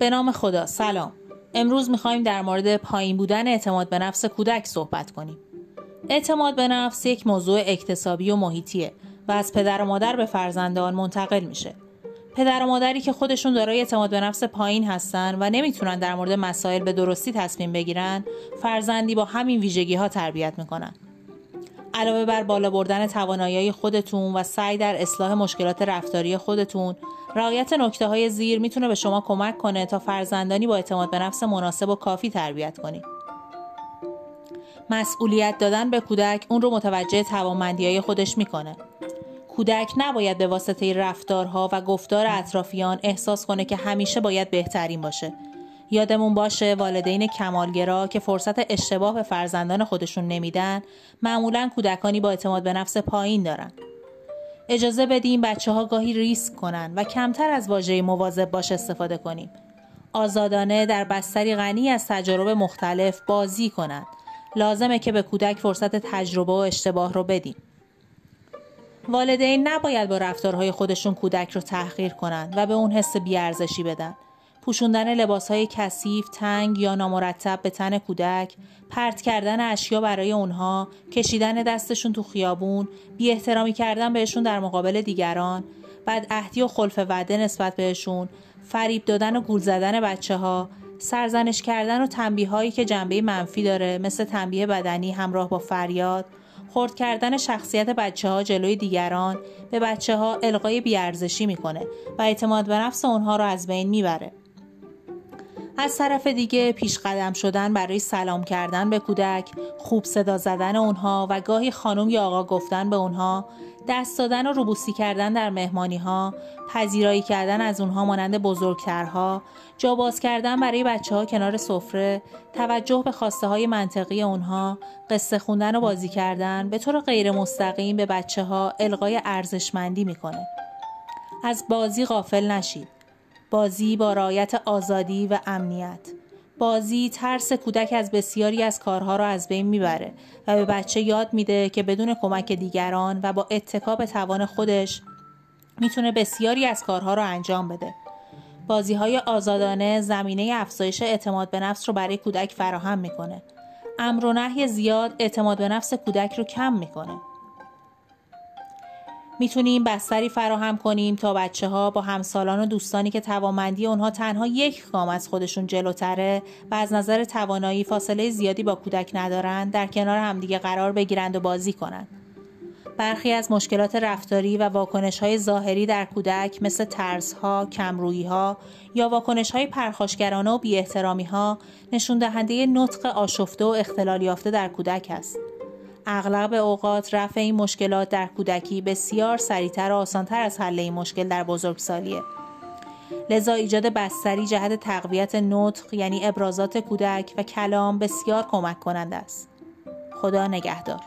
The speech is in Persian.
به نام خدا. سلام. امروز می‌خوایم در مورد پایین بودن اعتماد به نفس کودک صحبت کنیم. اعتماد به نفس یک موضوع اکتسابی و محیطیه و از پدر و مادر به فرزندان منتقل میشه. پدر و مادری که خودشون دارای اعتماد به نفس پایین هستن و نمی‌تونن در مورد مسائل به درستی تصمیم بگیرن فرزندی با همین ویژگی ها تربیت می‌کنن. علاوه بر بالا بردن توانایی خودتون و سعی در اصلاح مشکلات رفتاری خودتون رعایت نکته های زیر می‌تونه به شما کمک کنه تا فرزندانی با اعتماد به نفس مناسب و کافی تربیت کنید. مسئولیت دادن به کودک اون رو متوجه توانمندی های خودش می‌کنه. کودک نباید به واسطه رفتارها و گفتار اطرافیان احساس کنه که همیشه باید بهترین باشه. یادمون باشه والدین کمالگرا که فرصت اشتباه به فرزندان خودشون نمیدن معمولا کودکانی با اعتماد به نفس پایین دارن. اجازه بدیم بچه ها گاهی ریسک کنن و کمتر از واژه مواظب باش استفاده کنیم. آزادانه در بستری غنی از تجارب مختلف بازی کنند لازمه که به کودک فرصت تجربه و اشتباه رو بدیم. والدین نباید با رفتارهای خودشون کودک رو تحقیر کنند و به اون حس بیارزشی بدن. پوشوندن لباس های کثیف، تنگ یا نامرتب به تن کودک، پرت کردن اشیا برای اونها، کشیدن دستشون تو خیابون، بی احترامی کردن بهشون در مقابل دیگران، بعد اهدی و خلف وعده نسبت بهشون، فریب دادن و گول زدن بچه ها، سرزنش کردن و تنبیه هایی که جنبه منفی داره مثل تنبیه بدنی همراه با فریاد، خرد کردن شخصیت بچه ها جلوی دیگران به بچه ها القای بیارزشی می‌کنه و اعتماد به نفس اونها رو از بین می‌بره. از طرف دیگه پیش قدم شدن برای سلام کردن به کودک، خوب صدا زدن اونها و گاهی خانم یا آقا گفتن به اونها، دست دادن و روبوسی کردن در مهمانی ها، پذیرایی کردن از اونها مانند بزرگترها، جا باز کردن برای بچه ها کنار سفره، توجه به خواسته های منطقی اونها، قصه خوندن و بازی کردن به طور غیر مستقیم به بچه ها القای ارزشمندی می‌کنه. از بازی غافل نشید. بازی با رایت آزادی و امنیت بازی ترس کودک از بسیاری از کارها را از بین می‌بره و به بچه یاد میده که بدون کمک دیگران و با اتکا توان خودش می‌تونه بسیاری از کارها را انجام بده. بازی های آزادانه زمینه افزایش اعتماد به نفس رو برای کودک فراهم می‌کنه. امر و نهی زیاد اعتماد به نفس کودک رو کم می‌کنه. می‌تونیم بستری فراهم کنیم تا بچه ها با همسالان و دوستانی که توانمندی اونها تنها یک گام از خودشون جلوتره و از نظر توانایی فاصله زیادی با کودک ندارند در کنار همدیگه قرار بگیرند و بازی کنند. برخی از مشکلات رفتاری و واکنش های ظاهری در کودک مثل ترس ها، کمرویی ها یا واکنش های پرخاشگرانه و بی ها نشون دهنده نطق آشفته و اختلال یافته در کودک است. اغلب اوقات رفع این مشکلات در کودکی بسیار سریعتر و آسانتر از حل این مشکل در بزرگسالیه. لذا ایجاد بستری جهت تقویت نطق یعنی ابرازات کودک و کلام بسیار کمک کننده است. خدا نگهدار.